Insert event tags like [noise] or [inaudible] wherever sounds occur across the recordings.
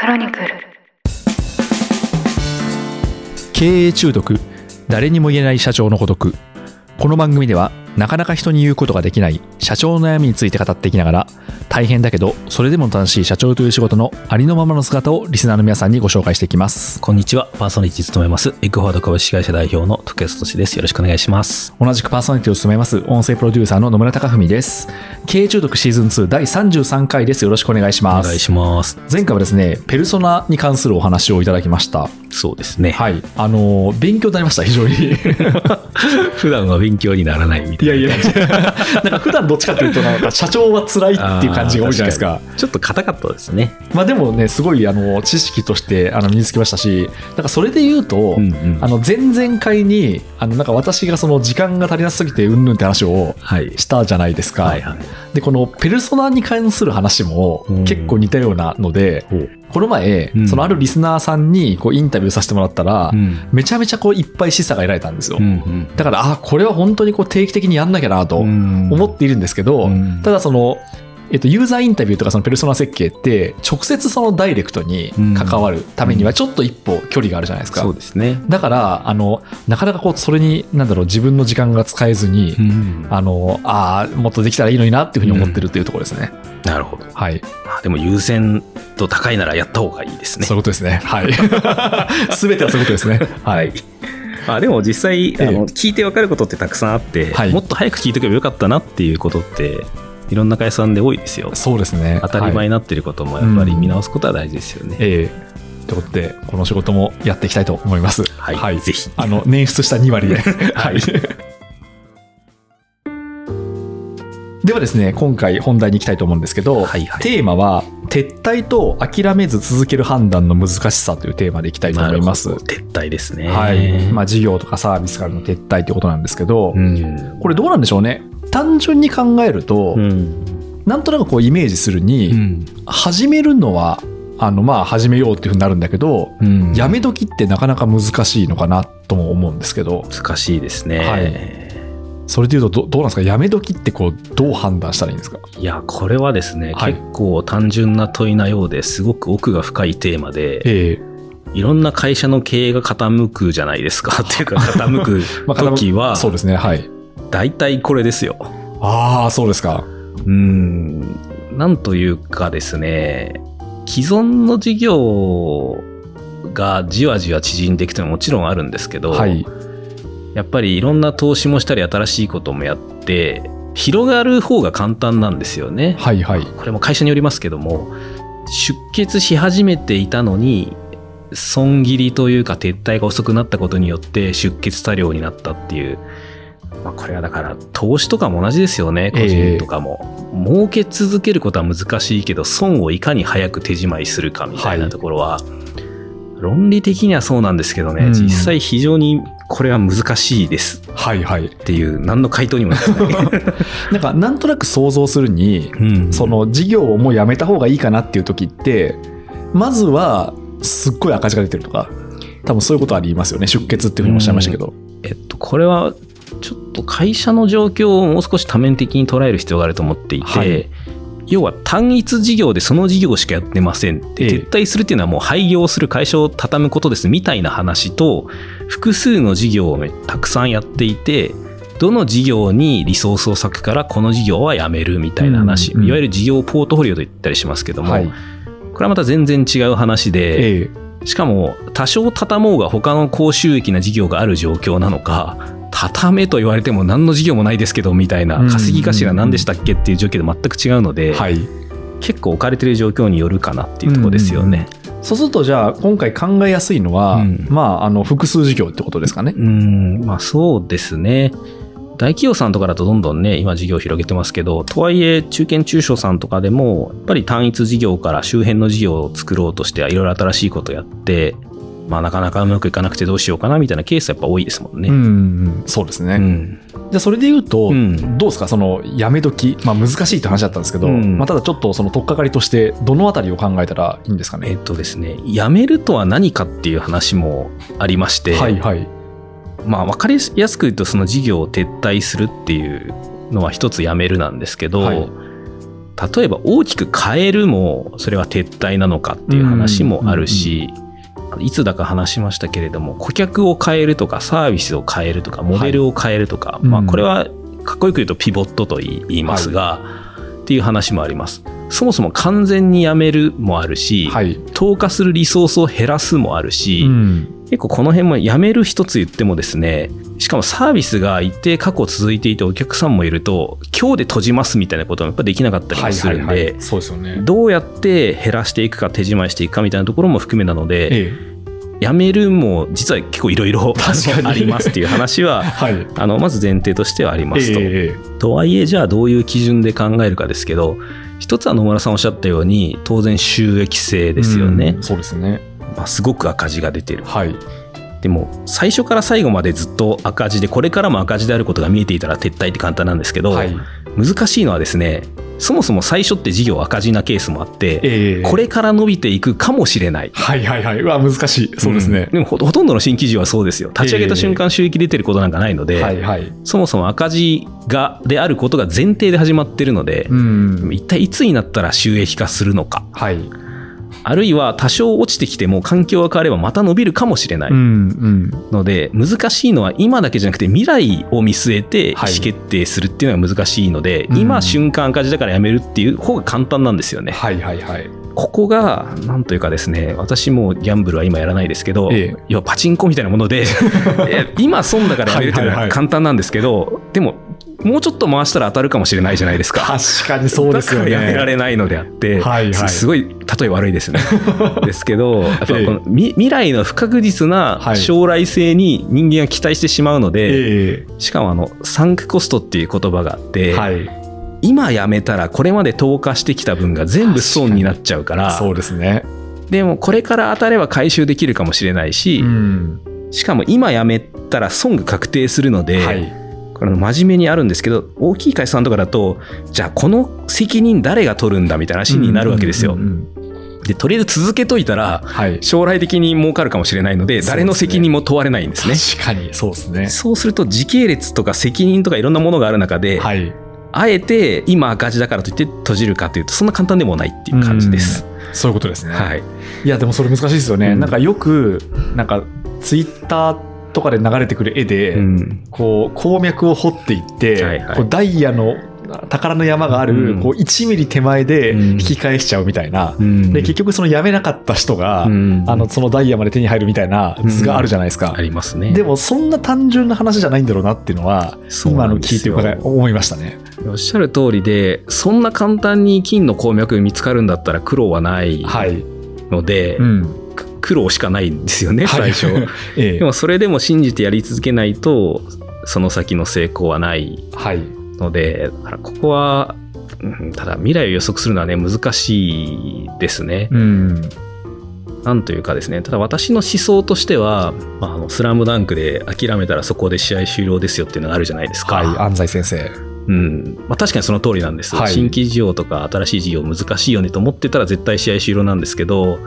クロニクル。経営中毒。誰にも言えない社長の孤独。この番組ではなかなか人に言うことができない社長の悩みについて語っていきながら大変だけどそれでも楽しい社長という仕事のありのままの姿をリスナーの皆さんにご紹介していきますこんにちは。パーソナリティ務めます。エッグフォワード株式会社代表の徳安俊です。よろしくお願いします。同じくパーソナリティを務めます音声プロデューサーの野村貴文です経営中毒シーズン2第33回ですよろしくお願いしおます願いします。前回はですねペルソナに関するお話をいただきましたそうですね。はいあのー勉強になりました非常に [laughs] 普段は勉強にならないみたいな。いやいや、[laughs] なんか普段どっちかっていうと、なんか社長は辛いっていう感じが多いじゃないですか。ちょっと硬かったですね。まあでもね、すごいあの知識としてあの身につきましたし、なんかそれで言うと、うんうんあの前々回に、あのなんか私がその時間が足りなすぎてうんぬんって話をはい。したじゃないですか。はいはい。で、このペルソナに関する話もうん結構似たようなので、この前、うんそのあるリスナーさんにこうインタビューさせてもらったら、うん。めちゃめちゃこういっぱい示唆が得られたんですよ。うんうん。だから、あ、これは本当にこう定期的にやんなきゃなと思思っているんですけど、うんただその、えっと、ユーザーインタビューとかそのペルソナ設計って直接そのダイレクトに関わるためにはちょっと一歩距離があるじゃないですか。そうですね。だからあのなかなかこうそれになんだろう自分の時間が使えずに、んあのあーもっとできたらいいのになっていうふうに思ってるっていうところですね。なるほど。はい、まあでも優先度高いならやった方がいいですね。そういうことですね。はい。[laughs] すべてはそういうことですね。はい。まあでも実際、ええあの聞いて分かることってたくさんあって、はいもっと早く聞いておけばよかったなっていうことっていろんな会社さんで多いですよ。そうですね。当たり前はいになっていることもやっぱり見直すことは大事ですよね。ええということで、この仕事もやっていきたいと思います。はいぜひあの、捻出した2割で。[laughs] はい。ではですね、今回本題に行きたいと思うんですけど、はいはいテーマは、撤退と諦めず続ける判断の難しさというテーマでいきたいと思います撤退ですね。はい。まあ、事業とかサービスからの撤退ということなんですけど、うん。これどうなんでしょうね？単純に考えると、うん。なんとなくこうイメージするに、うん。始めるのは、あの、まあ、始めようっていうふうになるんだけど、うんやめ時ってなかなか難しいのかなとも思うんですけど、難しいですね。はいそれでいうとどどうなんですか？やめ時ってこうどう判断したらいいんですか？いや、これはですね、はい。結構単純な問いなようですごく奥が深いテーマで、ええ。いろんな会社の経営が傾くじゃないですか。[laughs] っていうか、傾く [laughs] まあ時は、そうですねはい。大体これですよ。ああそうですか。うーん、なんというかですね、既存の事業がじわじわ縮んでいくというのはもちろんあるんですけど、はいやっぱりいろんな投資もしたり新しいこともやって、広がる方が簡単なんですよね。はいはいこれも会社によりますけども、出血し始めていたのに、損切りというか撤退が遅くなったことによって出血多量になったっていう。まあ、これはだから投資とかも同じですよね、個人とかも。儲け続けることは難しいけど、損をいかに早く手仕舞いするかみたいなところは、論理的にはそうなんですけどね、うん実際非常にこれは難しいです。はいはい。っていう、何の回答にもなってない。[laughs] なんかなんとなく想像するに、うん。その事業をもうやめた方がいいかなっていう時ってまずはすっごい赤字が出てるとか多分そういうことありますよね。出血っていうふうにおっしゃいましたけど、えっと、これは、ちょっと会社の状況をもう少し多面的に捉える必要があると思っていて、はい。要は単一事業でその事業しかやってませんって、ええ。撤退するっていうのはもう廃業する会社を畳むことですみたいな話と、複数の事業をたくさんやっていて、どの事業にリソースを割くからこの事業はやめるみたいな話、うんうんいわゆる事業ポートフォリオと言ったりしますけども、はい。これはまた全然違う話で、ええ。しかも多少畳もうが他の高収益な事業がある状況なのか畳めと言われても何の事業もないですけどみたいなうん稼ぎ頭何でしたっけっていう状況で全く違うので、はい。結構置かれてる状況によるかなっていうところですよね。そうするとじゃあ今回考えやすいのは、うん。まああの複数事業ってことですかね。うーん。まあそうですね。大企業さんとかだとどんどんね、今事業を広げてますけど、とはいえ中堅中小さんとかでも、やっぱり単一事業から周辺の事業を作ろうとしてはいろいろ新しいことをやって、まあなかなかうまくいかなくてどうしようかなみたいなケースはやっぱ多いですもんね。うんうん。そうですね、うん。じゃあそれで言うと、うん。どうですか？そのやめ時、まあ、難しいって話だったんですけど、うん。まあ、ただちょっとその取っかかりとしてどのあたりを考えたらいいんですかね？えっとですね、辞めるとは何かっていう話もありまして、はいはい。まあ分かりやすく言うとその事業を撤退するっていうのは一つ辞めるなんですけど、はい。例えば大きく変えるもそれは撤退なのかっていう話もあるし、いつだか話しましたけれども顧客を変えるとかサービスを変えるとかモデルを変えるとか、まあ、これはかっこよく言うとピボットと言いますが、っていう話もあります。そもそも完全にやめるもあるし、はい。投下するリソースを減らすもあるし、うん。結構この辺もやめる一つ言ってもですね、しかもサービスが一定過去続いていてお客さんもいると、今日で閉じますみたいなこともやっぱできなかったりもするんで、そうですよね。どうやって減らしていくか手仕まいしていくかみたいなところも含めなので、ええ。やめるも実は結構いろいろありますっていう話は、[laughs] はい。あのまず前提としてはありますと。えとはいえじゃあどういう基準で考えるかですけど一つは野村さんおっしゃったように当然収益性えですよねうん、そうですね。まあ、すごく赤字が出てるはい。でも最初から最後までずっと赤字でこれからも赤字であることが見えていたら撤退って簡単なんですけど、はい。難しいのはですねそもそも最初って事業赤字なケースもあって、ええこれから伸びていくかもしれないはいはいはい。うわ、難しい。そうですねん。でもほほとんどの新規事業はそうですよ立ち上げた瞬間収益出てることなんかないので、はいはい。そもそも赤字がであることが前提で始まってるので、うん。一体いつになったら収益化するのかはい。あるいは多少落ちてきても環境が変わればまた伸びるかもしれないうんうん。ので難しいのは今だけじゃなくて未来を見据えて意はい思決定するっていうのが難しいので、うん今瞬間赤字だからやめるっていう方が簡単なんですよね。はいはいはい。ここがなんというかですね私もギャンブルは今やらないですけど、ええ要はパチンコみたいなもので [laughs] え今損だからやめるっていうのは簡単なんですけど、でももうちょっと回したら当たるかもしれないじゃないですか。確かにそうですよね。やめられないのであって、はいはいすすごい例え悪いですね。ですけど、[laughs] やっぱこええのみ未来の不確実なはい将来性に人間が期待してしまうので、えしかもあのサンクコストっていう言葉があって、えはい。今やめたらこれまで投下してきた分が全部損になっちゃうから、そうですね。でもこれから当たれば回収できるかもしれないし、ん。しかも今やめたら損が確定するので、はい。これ真面目にあるんですけど大きい会社さんとかだとじゃあこの責任誰が取るんだみたいな話になるわけですよ。でとりあえず続けといたらはい。将来的に儲かるかもしれないので誰の責任も問われないんですね。確かに、そうですね。そうすると時系列とか責任とかいろんなものがある中で、はい。あえて今赤字だからといって閉じるかというとそんな簡単でもないっていう感じです。そういうことですね。はい、いや、でもそれ難しいですよね。うんなんかよく、なんか、ツイッターとかで流れてくる絵で、うんこう、鉱脈を掘っていって、はいはいこうダイヤの宝の山がある、こう1ミリ手前で引き返しちゃうみたいな。うんで、結局そのやめなかった人が、うんあの、そのダイヤまで手に入るみたいな図があるじゃないですか。ありますね。でも、そんな単純な話じゃないんだろうなっていうのは、今の聞いて思いましたね。おっしゃる通りでそんな簡単に金の鉱脈見つかるんだったら苦労はないはい。ので、うん。く苦労しかないんですよね最初。は [laughs] いええでもそれでも信じてやり続けないとその先の成功はないはい。のでだからここは、うんただ未来を予測するのはね難しいですね。うん。なんというかですねただ私の思想としては「まあ、あのスラムダンクで諦めたらそこで試合終了ですよっていうのがあるじゃないですか。はい。安西先生。うんまあ、確かにその通りなんです、はい新規事業とか新しい事業難しいよねと思ってたら絶対試合終了なんですけど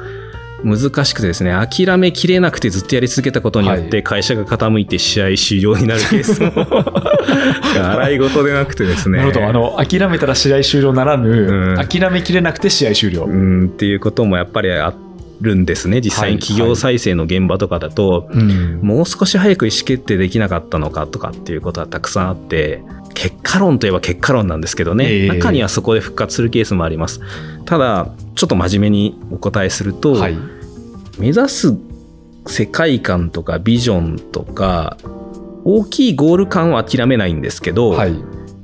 難しくてですね諦めきれなくてずっとやり続けたことによっはて会社が傾いて試合終了になるケースも [laughs] 洗い事でなくてですねなるほど。あの、諦めたら試合終了ならぬ、うん諦めきれなくて試合終了。うんっていうこともやっぱりあるんですね実際に企業再生の現場とかだと、うん。もう少し早く意思決定できなかったのかとかっていうことはたくさんあって結果論といえば結果論なんですけどね、ええ中にはそこで復活するケースもありますただちょっと真面目にお答えすると、はい。目指す世界観とかビジョンとか大きいゴール感は諦めないんですけど、はい。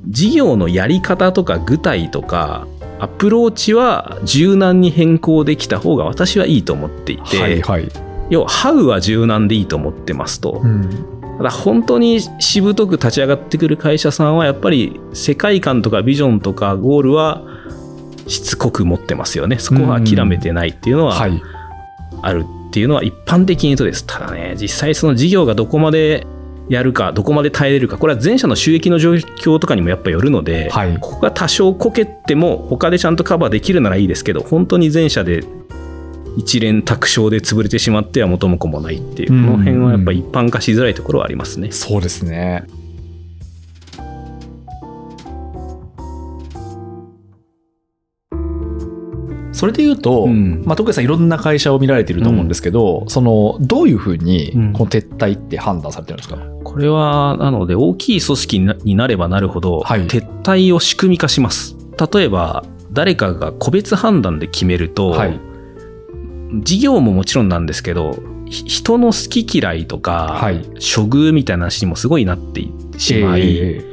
事業のやり方とか具体とかアプローチは柔軟に変更できた方が私はいいと思っていて、はい。はい。要はハウは柔軟でいいと思ってますと、うん。ただ本当にしぶとく立ち上がってくる会社さんはやっぱり世界観とかビジョンとかゴールはしつこく持ってますよねそこは諦めてないっていうのは。はいあるっていうのは一般的に言うとですただね実際その事業がどこまでやるかどこまで耐えれるか。これは前者の収益の状況とかにもやっぱよるので、はい。ここが多少こけても他でちゃんとカバーできるならいいですけど本当に前者で一連卓勝で潰れてしまっては元も子もないっていう。こうん。の辺はやっぱ一般化しづらいところはありますね。そうですね。それで言うと、うん。まあ、徳谷さんいろんな会社を見られていると思うんですけど、そのどういうふうにうん。この撤退って判断されてるんですか、これは、なので、大きい組織になればなるほど、はい。撤退を仕組み化します。例えば、誰かが個別判断で決めると、はい。事業ももちろんなんですけど、ひ人の好き嫌いとか、はい。処遇みたいな話にもすごいなってしまい、え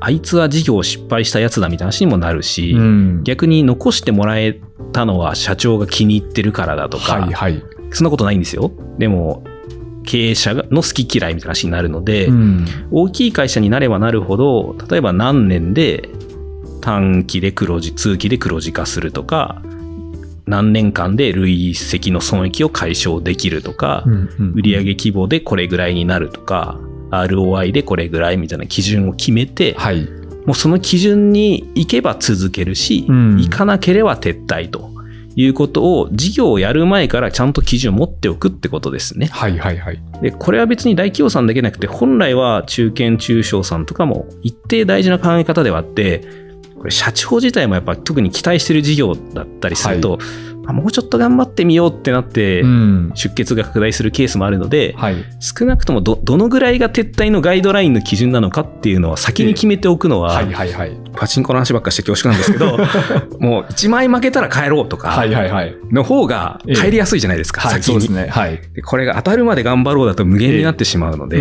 あいつは事業を失敗したやつだみたいな話にもなるし、ーうん。逆に残してもらえたのは社長が気に入ってるからだとか、はいはい、そんなことないんですよ。でも、経営者の好き嫌いみたいな話になるので、うん。大きい会社になればなるほど、例えば何年で短期で黒字、通期で黒字化するとか、何年間で累積の損益を解消できるとか、うんうん売上規模でこれぐらいになるとか、ROI でこれぐらいみたいな基準を決めて、はい。もうその基準に行けば続けるし、うん。行かなければ撤退ということを事業をやる前からちゃんと基準を持っておくってことですね。はいはいはいで、これは別に大企業さんだけじゃなくて、本来は中堅中小さんとかも一定大事な考え方ではあって、これ社長自体もやっぱ特に期待してる事業だったりすると、あもうちょっと頑張ってみようってなって、うん。出血が拡大するケースもあるので、はい。少なくともど、どのぐらいが撤退のガイドラインの基準なのかっていうのは先に決めておくのは、パチンコの話ばっかして恐縮なんですけど、[laughs] もう1枚負けたら帰ろうとかの方が帰りやすいじゃないですか、はい先に。そうですね。はい。でこれが当たるまで頑張ろうだと無限になってしまうので、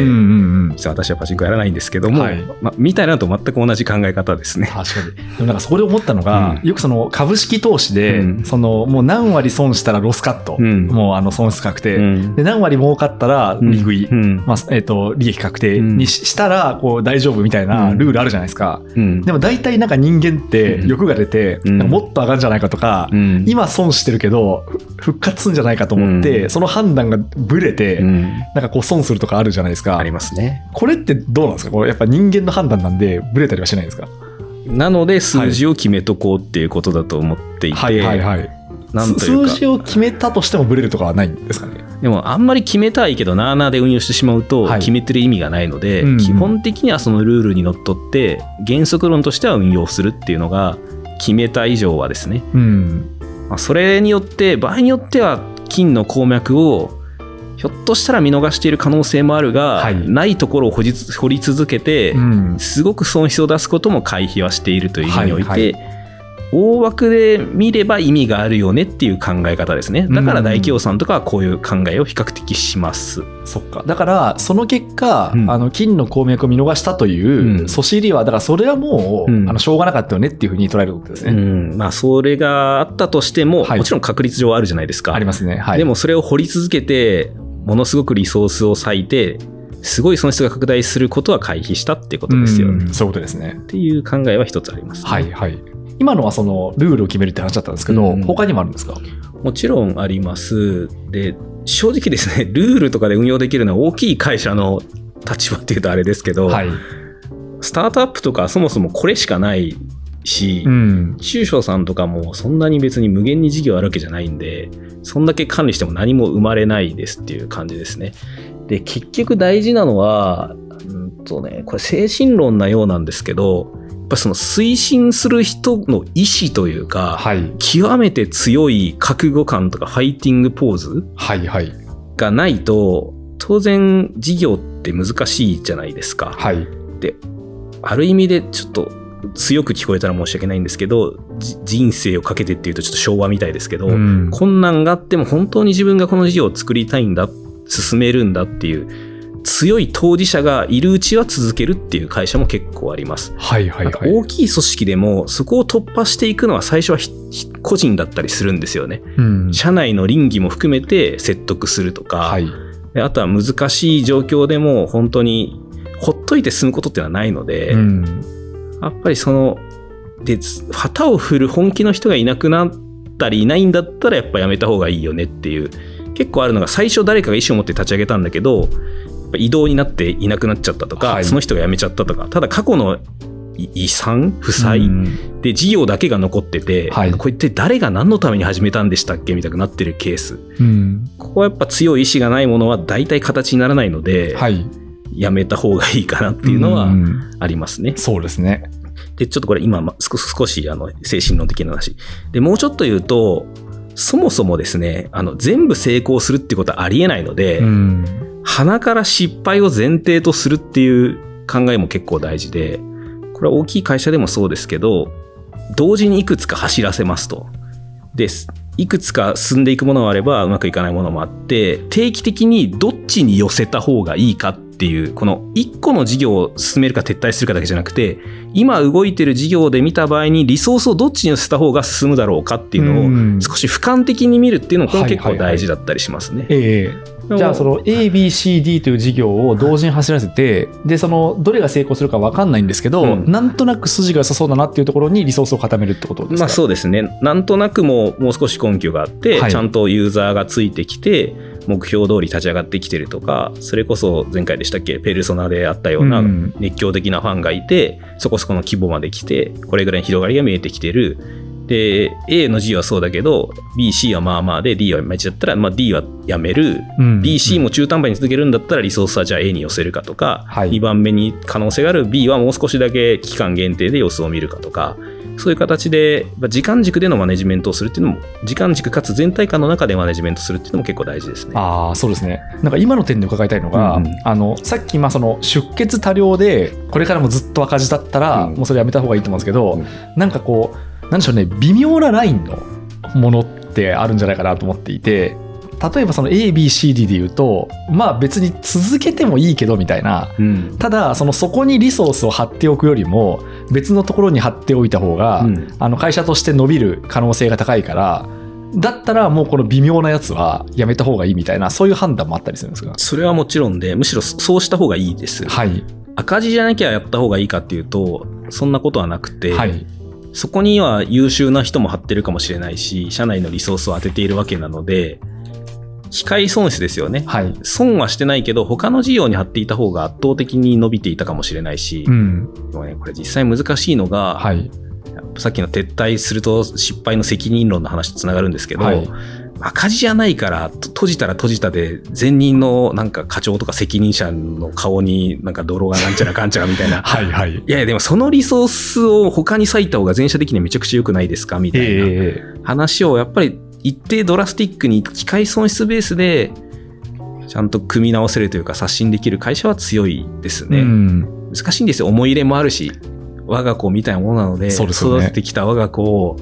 実は私はパチンコやらないんですけども、はい。まあ、みたいなのと全く同じ考え方ですね。確かに。でもなんかそこで思ったのが、うん。よくその株式投資で、うん。そのもう何割損したらロスカット？うん。もうあの損失確定。うん。で、何割儲かったら利食い。うん。まあ、えっ、と、利益確定にししたら、こう大丈夫みたいなルールあるじゃないですか。うん。でも大体なんか人間ってうん。欲が出て、もっと上がるんじゃないかとか、うん。今損してるけど、ふ復活するんじゃないかと思って、うん。その判断がブレて、うん。なんかこう損するとかあるじゃないですか。ありますね。これってどうなんですか？これやっぱ人間の判断なんで、ブレたりはしないんですか？なので数字を決めとこうっていうことだと思っていて、はいはいはい。なんというか。数字を決めたとしてもブレるとかはないんですかね？でもあんまり決めたいけどなあなあで運用してしまうとはい。決めてる意味がないので、うん。うん基本的にはそのルールにのっとって原則論としては運用するっていうのが決めた以上はですね、うん。まあ、それによって場合によっては金の鉱脈をひょっとしたら見逃している可能性もあるが、はい。ないところを掘り続けて、うん。すごく損失を出すことも回避はしているという意味において、はいは大枠で見れば意味があるよねっていう考え方ですね。だから大企業さんとかはこういう考えを比較的します。そっか。だから、その結果、うんあの、金の鉱脈を見逃したというう、んそしりは、だからそれはもう、うんあの、しょうがなかったよねっていうふうに捉えることですうね。ん、まあそれがあったとしても、はいもちろん確率上あるじゃないですか。ありますね。はい。でもそれを掘り続けて、ものすごくリソースを割いて、すごい損失が拡大することは回避したってことですよね。うんそういうことですね。っていう考えは一つあります、ね。はいはい。今のはその、ルールを決めるって話だったんですけど、うん他にもあるんですか？もちろんあります。で、正直ですね、[laughs] ルールとかで運用できるのは大きい会社の立場っていうとあれですけど、はい。スタートアップとかそもそもこれしかないし、うん。中小さんとかもそんなに別に無限に事業あるわけじゃないんで、そんだけ管理しても何も生まれないですっていう感じですね。で、結局大事なのは、うんとね、これ精神論なようなんですけど、ぱその推進する人の意思というか、はい。極めて強い覚悟感とかファイティングポーズはいはい。がないと、当然事業って難しいじゃないですか。はい。ある意味でちょっと強く聞こえたら申し訳ないんですけど、じ人生をかけてっていうとちょっと昭和みたいですけど、うん困難があっても本当に自分がこの事業を作りたいんだ、進めるんだっていう強い当事者がいるうちは続けるっていう会社も結構あります。はいはいはい。大きい組織でもそこを突破していくのは最初は個人だったりするんですよね。うん社内の倫理も含めて説得するとか、はい。であとは難しい状況でも本当にほっといて進むことっていうのはないので、うん。やっぱりその、で、旗を振る本気の人がいなくなったりいないんだったらやっぱやめた方がいいよねっていう、結構あるのが最初誰かが意思を持って立ち上げたんだけど、移動になっていなくなっちゃったとか、はいその人が辞めちゃったとか、ただ過去のい遺産負債、うんで事業だけが残ってて、はいこれって誰が何のために始めたんでしたっけみたいになってるケース。うん。ここはやっぱ強い意志がないものは大体形にならないので、はい。やめた方がいいかなっていうのはんありますね。そうですね。で、ちょっとこれ今、ま少少しあの精神論的な話。で、もうちょっと言うと、そもそもですね、あの、全部成功するってことはありえないので、うん。鼻から失敗を前提とするっていう考えも結構大事で、これは大きい会社でもそうですけど、同時にいくつか走らせますと。です。いくつか進んでいくものがあればうまくいかないものもあって、定期的にどっちに寄せた方がいいかっていう、この一個の事業を進めるか撤退するかだけじゃなくて、今動いてる事業で見た場合にリソースをどっちに寄せた方が進むだろうかっていうのをうん少し俯瞰的に見るっていうのもこれも結構はいはいはい大事だったりしますね。ええじゃあその ABCD という事業を同時に走らせてでそのどれが成功するか分かんないんですけど、うん。なんとなく筋が良さそうだなっていうところにリソースを固めるってことですか、まあそうですね。なんとなくもうもう少し根拠があって、はい。ちゃんとユーザーがついてきて、目標通り立ち上がってきてるとか、それこそ前回でしたっけ、ペルソナであったようなうん。熱狂的なファンがいて、そこそこの規模まで来て、これぐらいの広がりが見えてきてる。で、A の G はそうだけど、B、C はまあまあで、D はめちゃったら、まあ D はやめる。うん。B、C も中途半端に続けるんだったらリソースはじゃあ A に寄せるかとか、はい。2番目に可能性がある。B はもう少しだけ期間限定で様子を見るかとか、そういう形でまあ時間軸でのマネジメントをするっていうのも、時間軸かつ全体感の中でマネジメントするっていうのも結構大事ですね。ああそうですね。なんか今の点で伺いたいのが、うんうん。あのさっきまあその出血多量でこれからもずっと赤字だったら、うん。もうそれやめた方がいいと思うんですけど、うん。なんかこうなんでしょうね微妙なラインのものってあるんじゃないかなと思っていて例えばその ABCD で言うとまあ別に続けてもいいけどみたいなうん。ただそのそこにリソースを張っておくよりも別のところに張っておいた方が、うんあの会社として伸びる可能性が高いからだったらもうこの微妙なやつはやめた方がいいみたいなそういう判断もあったりするんですか？それはもちろんで、むしろそうした方がいいです。はい赤字じゃなきゃやった方がいいかっていうと、そんなことはなくて、はいそこには優秀な人も張ってるかもしれないし、社内のリソースを当てているわけなので、機械損失ですよね。はい。損はしてないけど、他の事業に張っていた方が圧倒的に伸びていたかもしれないし、うん。でもね、これ実際難しいのが、はい。さっきの撤退すると失敗の責任論の話とつながるんですけど、はい赤字じゃないから、と閉じたら閉じたで、前任のなんか課長とか責任者の顔になんか泥がなんちゃらかんちゃらみたいな。[laughs] はいはいいやいや、でもそのリソースを他に割いた方が全社的にはめちゃくちゃ良くないですかみたいなえ話をやっぱり一定ドラスティックに機械損失ベースでちゃんと組み直せるというか刷新できる会社は強いですえね。うん難しいんですよ。思い入れもあるし、我が子みたいなものなので、でね育ててきた我が子を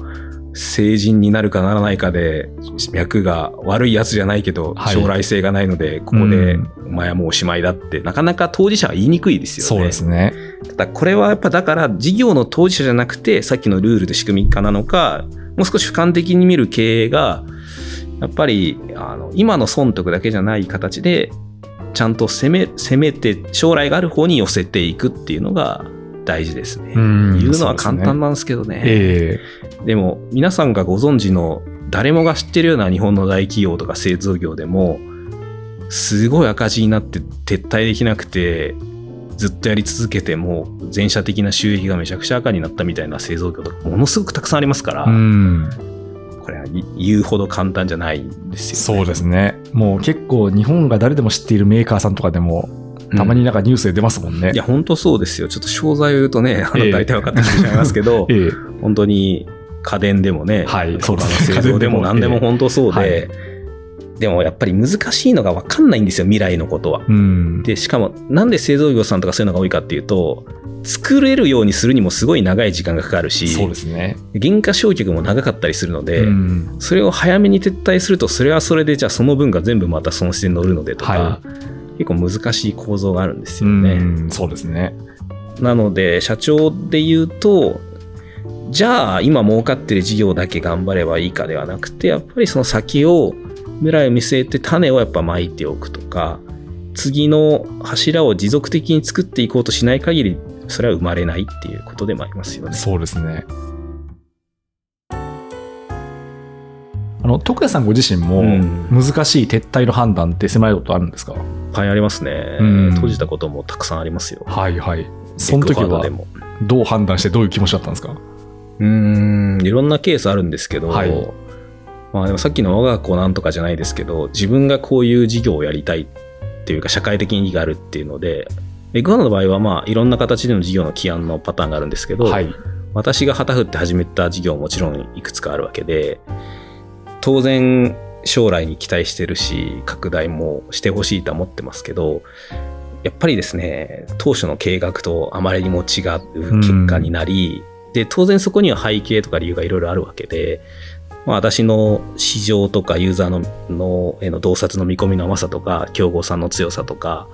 成人になるかならないかで、脈が悪いやつじゃないけど、はい。将来性がないので、ここでうん。お前はもうおしまいだって、なかなか当事者は言いにくいですよね。そうですね。ただこれはやっぱだから事業の当事者じゃなくてさっきのルールで仕組み化なのかもう少し俯瞰的に見る経営がやっぱりあの今の損得だけじゃない形でちゃんと攻め攻めて将来がある方に寄せていくっていうのが大事ですね。うん言うのは簡単ななんですけどね。えでも皆さんがご存知の誰もが知ってるような日本の大企業とか製造業でもすごい赤字になって撤退できなくてずっとやり続けても全社的な収益がめちゃくちゃ赤になったみたいな製造業とかものすごくたくさんありますから、えうん。これは言うほど簡単じゃないんですよ、そうですね。もう結構日本が誰でも知っているメーカーさんとかでもたまになんかニュースで出ますもんね、いや本当そうですよ。ちょっと商材を言うとねあのええ大体分かってしまいますけど、[laughs] ええ。本当に家電でもね、はいそう他です製造でも何でも本当そうで、はい。でもやっぱり難しいのが分かんないんですよ未来のことは。うん。でしかもなんで製造業さんとかそういうのが多いかっていうと作れるようにするにもすごい長い時間がかかるしそうですね、原価償却も長かったりするので、うん。それを早めに撤退するとそれはそれでじゃあその分が全部また損失に乗るのでとか、は結構難しい構造があるんですうよね。んそうですねなので社長で言うとじゃあ今儲かってる事業だけ頑張ればいいかではなくてやっぱりその先を未来を見据えて種をやっぱまいておくとか次の柱を持続的に作っていこうとしない限りそれは生まれないっていうことでもありますよね。そうですねあの徳谷さんご自身もうん難しい撤退の判断って狭いことあるんですか、はいありますね、うん。閉じたこともたくさんありますよ。はいはい。その時はどう判断してどういう気持ちだったんですか？うーん。いろんなケースあるんですけど、はい。まあでもさっきの我が子なんとかじゃないですけど、自分がこういう事業をやりたいっていうか、社会的に意義があるっていうので、エッグファンドの場合は、まあ、いろんな形での事業の起案のパターンがあるんですけど、はい。私が旗振って始めた事業ももちろんいくつかあるわけで、当然将来に期待してるし、拡大もしてほしいとは思ってますけど、やっぱりですね、当初の計画とあまりにも違う結果になり、で、当然そこには背景とか理由がいろいろあるわけで、まあ、私の市場とかユーザーののへの洞察の見込みの甘さとか、競合さんの強さとか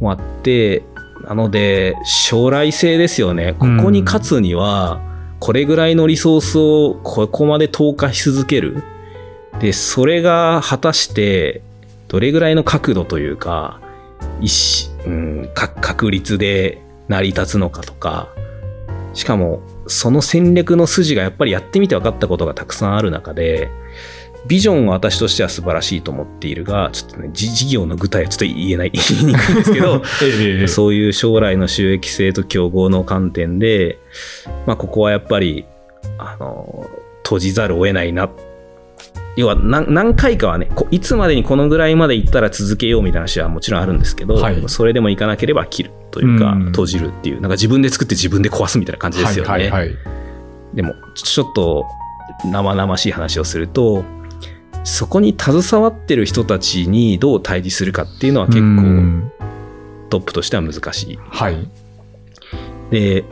もあって、なので、将来性ですよね。ここに勝つには、これぐらいのリソースをここまで投下し続ける。で、それが果たして、どれぐらいの角度というか、意思、うん、か確率で成り立つのかとか、しかも、その戦略の筋がやっぱりやってみて分かったことがたくさんある中で、ビジョンは私としては素晴らしいと思っているが、ちょっとね、じ事業の具体はちょっと言えない、[laughs] 言いにくいんですけど、[laughs] ええそういう将来の収益性と競合の観点で、まあ、ここはやっぱり、あの、閉じざるを得ないな。要は何、何回かはね、こいつまでにこのぐらいまで行ったら続けようみたいな話はもちろんあるんですけど、はいそれでも行かなければ切るというか、うん閉じるっていう、なんか自分で作って自分で壊すみたいな感じですよね。はいはいはい。でも、ちょっと生々しい話をすると、そこに携わってる人たちにどう対峙するかっていうのは結う構んトップとしては難しい。はい。で、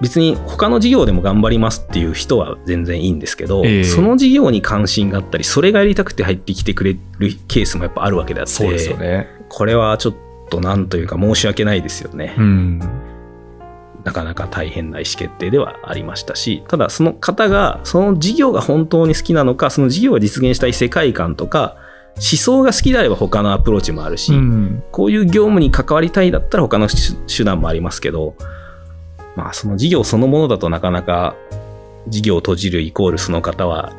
別に他の事業でも頑張りますっていう人は全然いいんですけど、ええその事業に関心があったり、それがやりたくて入ってきてくれるケースもやっぱあるわけであって、そうですよね。これはちょっとなんというか申し訳ないですよね。うん。なかなか大変な意思決定ではありましたし、ただその方が、その事業が本当に好きなのか、その事業が実現したい世界観とか、思想が好きであれば他のアプローチもあるし、うんこういう業務に関わりたいだったら他の手手段もありますけど、まあその事業そのものだとなかなか事業を閉じるイコールその方は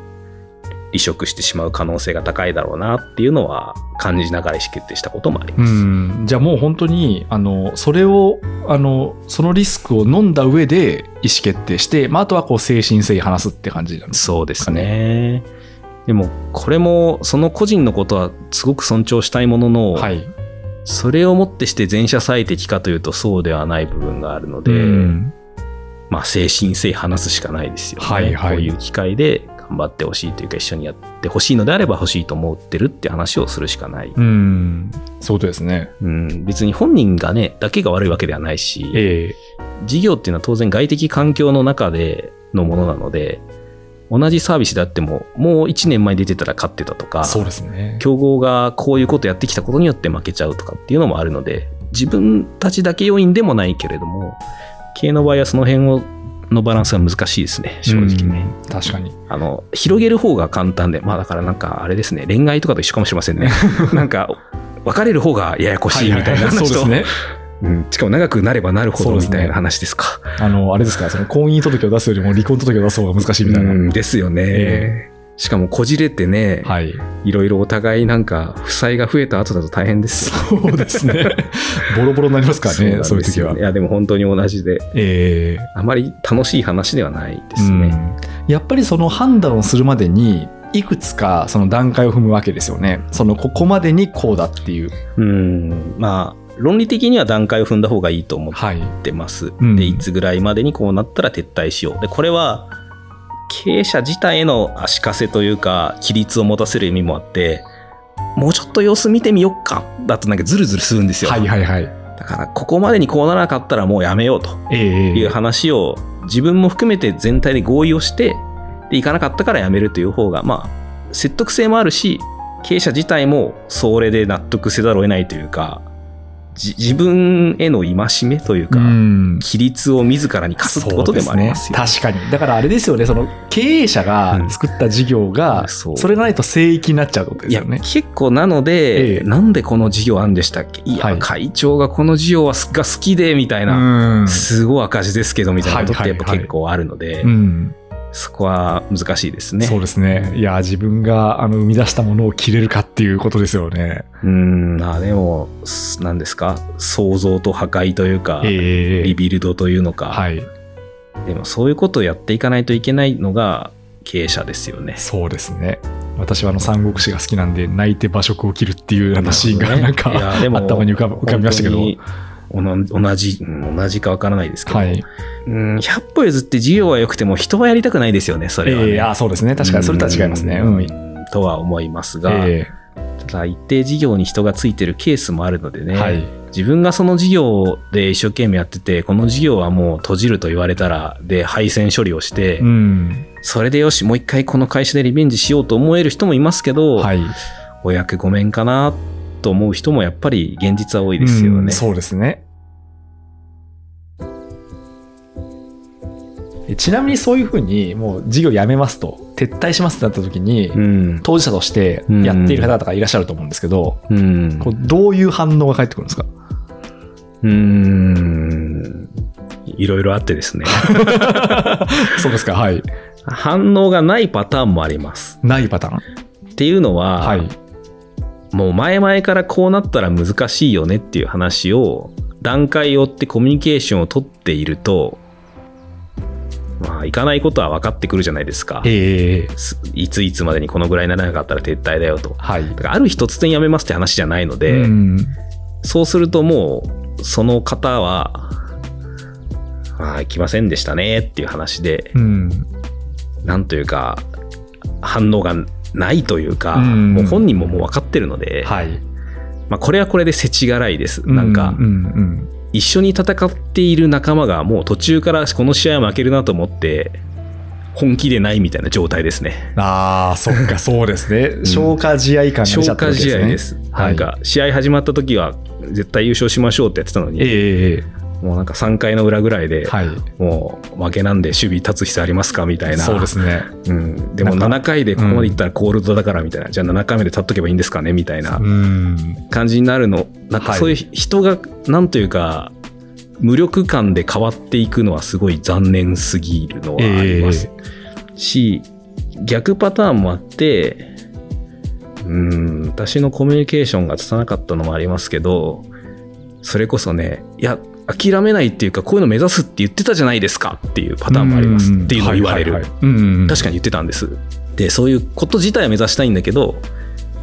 離職してしまう可能性が高いだろうなっていうのは感じながら意思決定したこともありうます。ん、じゃあもう本当にあのそれをあのそのリスクを飲んだ上で意思決定して、まあ、あとはこう精神性話すって感じなんですそうですね。でもこれもその個人のことはすごく尊重したいものの、はい、それをもってして全社最適かというとそうではない部分があるので、うんまあ精神性話すしかないですよね。はいはいこういう機会で頑張ってほしいというか一緒にやってほしいのであれば欲しいと思ってるって話をするしかない。うん、そうですね。うん、別に本人がね、だけが悪いわけではないし、ええ事業っていうのは当然外的環境の中でのものなので、同じサービスであっても、もう1年前に出てたら勝ってたとか、そうですね。競合がこういうことやってきたことによって負けちゃうとかっていうのもあるので、自分たちだけ要因でもないけれども、経営の場合はその辺をのバランスが難しいですね、正直ね。うん確かに。あの、広げる方が簡単で、まあだからなんかあれですね、恋愛とかと一緒かもしれませんね。[laughs] なんか、別れる方がややこしいみたいな話と、そうですね。うんしかも長くなればなるほどみたいな話ですか。あの、あれですか、その婚姻届を出すよりも離婚届を出す方が難しいみたいな。うんですよね。えしかもこじれてね、はい。いろいろお互いなんか負債が増えた後だと大変ですよ。そうですね。[laughs] ボロボロになりますからね、そういう時は。い。や、でも本当に同じで、ええあまり楽しい話ではないですね。うんやっぱりその判断をするまでにいくつかその段階を踏むわけですよね。そのここまでにこうだっていう。うん、まあ、論理的には段階を踏んだ方がいいと思っはい。てます。うんで、いつぐらいまでにこうなったら撤退しよう。で、これは、経営者自体への足かせというか、規律を持たせる意味もあって、もうちょっと様子見てみよっか、だとなんかズルズルするんですよ。はいはいはい。だから、ここまでにこうならなかったらもうやめようとええいう話を、自分も含めて全体で合意をして、で、いかなかったからやめるという方が、まあ、説得性もあるし、経営者自体もそれで納得せざるを得ないというか、じ自分への戒めというか、うん。規律を自らに課すってことでもありますよ。ね。確かに。だからあれですよね、その経営者が作った事業が、うんそれがないと聖域になっちゃうことですよね。結構なので、ええなんでこの事業あんでしたっけ？いや、はい会長がこの事業はすが好きで、みたいな、うん。すごい赤字ですけど、みたいなことってやっぱはいはいはい結構あるので、うん。そこは難しいですね。そうですね。いや、自分があの生み出したものを切れるかっていうことですよね。うん、まあでも、す何ですか？創造と破壊というか、えリビルドというのか、はい。でもそういうことをやっていかないといけないのが経営者ですよね。そうですね。私はあの三国志が好きなんで、泣いて馬食を切るっていうシーンがなんか、いやでも頭に浮かぶ浮かびましたけど。同じ、うん同じかわからないですけど、はい。うん、100歩譲って授業は良くても人はやりたくないですよね、それは、ねええあ、そうですね。確かにそれとは違いますね。うん。うんとは思いますが、えただ一定事業に人がついてるケースもあるのでね、えはい。自分がその事業で一生懸命やってて、この事業はもう閉じると言われたら、で、配線処理をして、うん。それでよし、もう一回この会社でリベンジしようと思える人もいますけど、はい。お役御免かなと思う人もやっぱり現実は多いですよね。うんそうですね。えちなみにそういうふうにもう事業やめますと撤退しますってなった時に、うん。当事者としてやっている方々がいらっしゃると思うんですけど、うん。こうどういう反応が返ってくるんですか？うーん。いろいろあってですね。[laughs] そうですかはい反応がないパターンもあります。ないパターン？っていうのは、はいもう前々からこうなったら難しいよねっていう話を段階を追ってコミュニケーションを取っていると、まあ、いかないことは分かってくるじゃないですか。ええすいついつまでにこのぐらいならなかったら撤退だよと。はいだからある日突然辞めますって話じゃないので、うんそうするともう、その方は、まあ、来ませんでしたねっていう話で、うんなんというか、反応がないというか、うん。もう本人ももう分かってるので、はい。まあ、これはこれで世知辛いです。なんかう、ん一緒に戦っている仲間がもう途中からこの試合は負けるなと思って、本気でないみたいな状態ですね。ああそっか [laughs] そうですね。消化試合感が出ちゃ消化ったわけですね。試合です。はい。なんか、試合始まった時は絶対優勝しましょうってやってたのに、ええもうなんか3回の裏ぐらいで、はいもう負けなんで守備立つ必要ありますかみたいな。そうですねうん。でもなんか7回でここまでいったらコールドだからみたいな。じゃあ7回目で立っとけばいいんですかねみたいなうん感じになるの。なんかはいそういう人が、なんというか、無力感で変わっていくのはすごい残念すぎるのはあります。し、逆パターンもあって、うん、私のコミュニケーションが拙なかったのもありますけど、それこそね、いや、諦めないっていうか、こういうの目指すって言ってたじゃないですかっていうパターンもあります。っていうのを言われる。確かに言ってたんです。で、そういうこと自体は目指したいんだけど、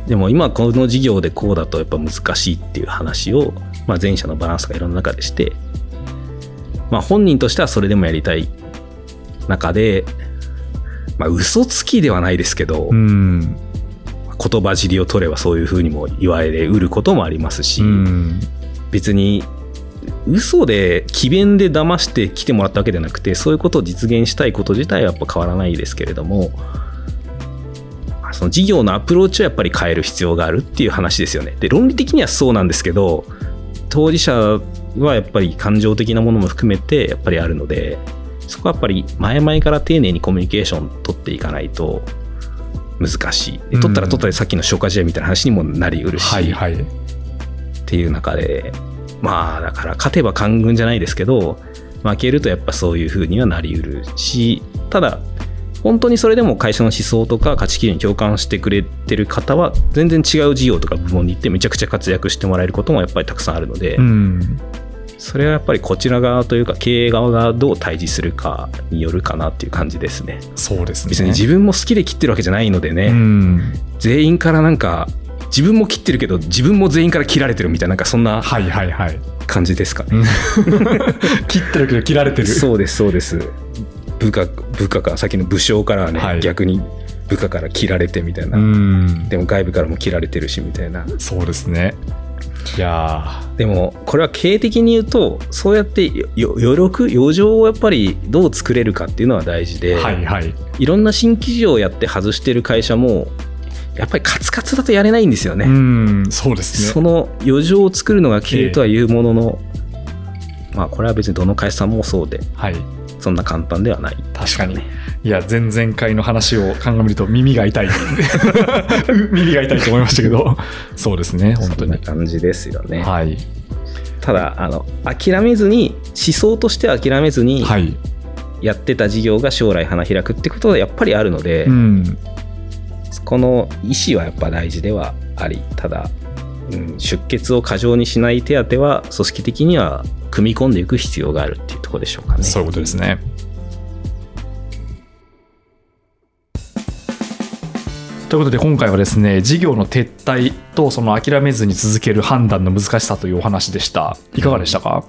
でも今この事業でこうだとやっぱ難しいっていう話を、まあ前者のバランスがいろんな中でして、まあ本人としてはそれでもやりたい中で、まあ嘘つきではないですけど、うん。言葉尻を取ればそういうふうにも言われうることもありますし、うん。別に嘘で詭弁で騙して来てもらったわけじゃなくてそういうことを実現したいこと自体はやっぱ変わらないですけれどもその事業のアプローチをやっぱり変える必要があるっていう話ですよね。で論理的にはそうなんですけど当事者はやっぱり感情的なものも含めてやっぱりあるのでそこはやっぱり前々から丁寧にコミュニケーション取っていかないと難しい。で取ったら取ったでさっきの消化試合みたいな話にもなりうるし、はいはい。っていう中でまあだから勝てば官軍じゃないですけど負けるとやっぱそういう風にはなりうるしただ本当にそれでも会社の思想とか価値基準に共感してくれてる方は全然違う事業とか部門に行ってめちゃくちゃ活躍してもらえることもやっぱりたくさんあるので、うんそれはやっぱりこちら側というか経営側がどう対峙するかによるかなっていう感じですね。そうですね。別に自分も好きで切ってるわけじゃないのでね、うん。全員からなんか自分も切ってるけど自分も全員から切られてるみたいななんかそんなはいはいはい。感じですかね。[laughs] 切ってるけど切られてる。そうですそうです。部下部下からさっきの武将からはね、はい。逆に部下から切られてみたいな、うん。でも外部からも切られてるしみたいな。そうですね。いやでもこれは経営的に言うとそうやって余力余剰をやっぱりどう作れるかっていうのは大事で、ーはいはい。いろんな新規事業をやって外してる会社もやっぱりカツカツだとやれないんですよね。うんそうですね。その余剰を作るのが経営とはいうものの、まあこれは別にどの会社さんもそうではい。そんな簡単ではない。確かに。いや前々回の話を鑑みると耳が痛い。[laughs] 耳が痛いと思いましたけど。そうですね本当そんなに。感じですよね。はい。ただあの諦めずに思想として諦めずにはい。やってた事業が将来花開くってことはやっぱりあるので、うんこの意思はやっぱ大事ではありただ、うん、出血を過剰にしない手当は組織的には組み込んでいく必要があるっていうところでしょうかね。そういうことですね。ということで今回はですね事業の撤退とその諦めずに続ける判断の難しさというお話でした。いかがでしたか、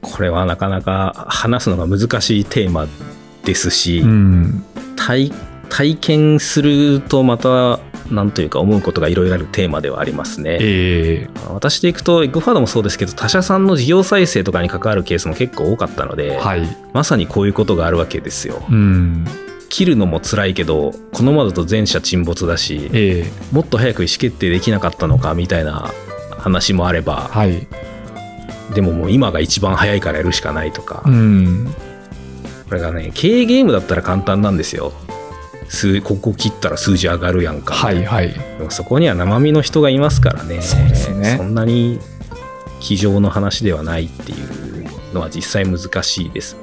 これはなかなか話すのが難しいテーマですし、うん、体体験するとまたなんというか思うことがいろいろあるテーマではありますね。え私でいくとエッグファードもそうですけど他社さんの事業再生とかに関わるケースも結構多かったので、ー、はい、まさにこういうことがあるわけですよ。うん、切るのも辛いけどこのままだと全社沈没だしえー、もっと早く意思決定できなかったのかみたいな話もあればはい、でももう今が一番早いからやるしかないとか、うん、これがね経営ゲームだったら簡単なんですよ数ここ切ったら数字上がるやんか、はい、はい、でもそこには生身の人がいますからね。そうですね。そんなに机上の話ではないっていうのは実際難しいです。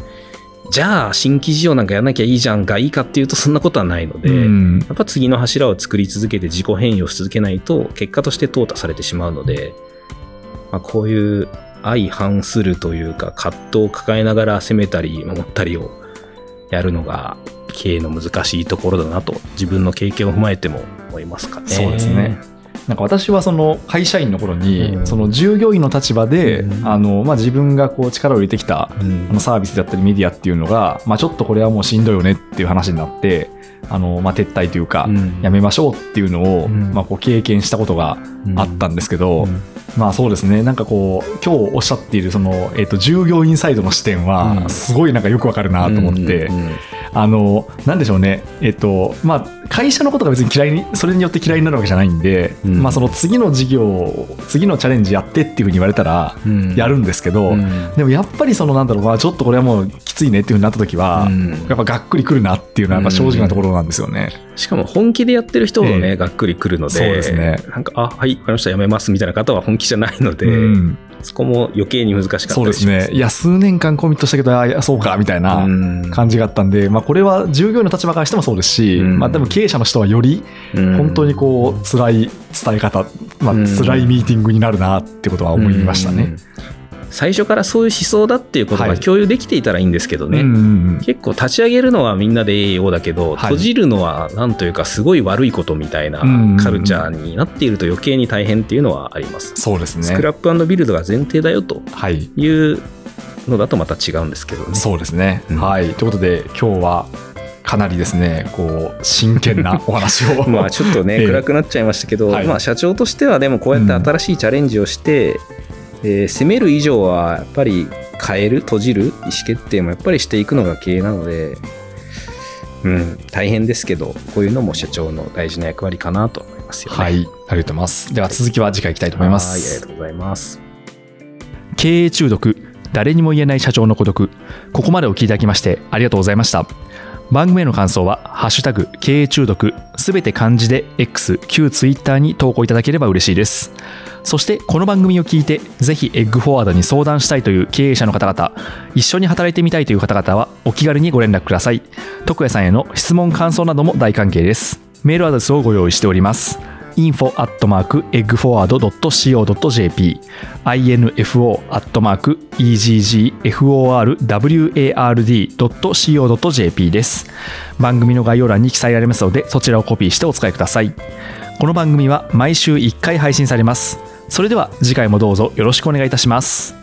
じゃあ新規事業なんかやらなきゃいいじゃんがいいかっていうとそんなことはないので、うん。やっぱ次の柱を作り続けて自己変異をし続けないと結果として淘汰されてしまうので、まあ、こういう相反するというか葛藤を抱えながら攻めたり守ったりをやるのが経営の難しいところだなと自分の経験を踏まえても思いますかね。そうですね。なんか私はその会社員の頃に、うん。その従業員の立場で、うん。あのまあ、自分がこう力を入れてきたうん。あのサービスだったりメディアっていうのが、まあ、ちょっとこれはもうしんどいよねっていう話になってあの、まあ、撤退というか、うん。やめましょうっていうのを、うん。まあ、こう経験したことがあったんですけど、うんまあそうですね。なんかこう今日おっしゃっているその、えっと従業員サイドの視点うん。はすごいなんかよくわかるなと思って、うんうんあのなんでしょうね。えっとまあ会社のことが別に嫌いにそれによって嫌いになるわけじゃないんで、うん。まあその次の事業を次のチャレンジやってっていうふうに言われたらうん。やるんですけど、うん。でもやっぱりそのなんだろう、まあ、ちょっとこれはもうきついねっていうふうになった時は、うん。やっぱがっくりくるなっていうのはやっぱ正直なところなんですよね。しかも本気でやってる人ほどね、ええ。がっくりくるので、そうですね。なんか、あ、はい、わかりました、やめますみたいな方は本気じゃないので、うん。そこも余計に難しかったそうですね。いや、数年間コミットしたけど、あいやそうか、みたいなうん。感じがあったんで、まあ、これは従業員の立場からしてもそうですし、うん。まあ、でも経営者の人はより、うん。本当にこう、辛い伝え方、まあ、うん。辛いミーティングになるなってことは思いましたね。うん最初からそういう思想だっていうことはいが共有できていたらいいんですけどね、うんうんうん結構立ち上げるのはみんなでいいようだけど、はい閉じるのはなんというかすごい悪いことみたいなうんカルチャーになっていると余計に大変っていうのはあります。そうですね。スクラップビルドが前提だよとはい。いうのだとまた違うんですけどね。そうですね。うんはい。ということで、今日は、かなりですね、こう、真剣なお話を。[laughs] まあちょっとね、[laughs] ええ暗くなっちゃいましたけど、はいまあ社長としてはでもこうやって新しいチャレンジをして、えー攻める以上はやっぱり変える閉じる意思決定もやっぱりしていくのが経営なので、うん、大変ですけどこういうのも社長の大事な役割かなと思いますよね。はい。ありがとうございます。では、続きは次回いきたいと思いまはいありすが。とうございます。経営中毒誰にも言えない社長の孤独ここまでお聞きいただきましてありがとうございました番組への感想は「ハッシュタグ経営中毒」すべて漢字で X 旧 Twitter に投稿いただければ嬉しいです。そしてこの番組を聞いてぜひエッグフォワードに相談したいという経営者の方々一緒に働いてみたいという方々はお気軽にご連絡ください。徳谷さんへの質問感想なども大歓迎です。メールアドレスをご用意しております。Info at mark eggforward.co.jp info at mark eggforward.co.jp です。番組の概要欄に記載ありますので、そちらをコピーしてお使いください。この番組は毎週1回配信されます。それでは次回もどうぞよろしくお願いいたします。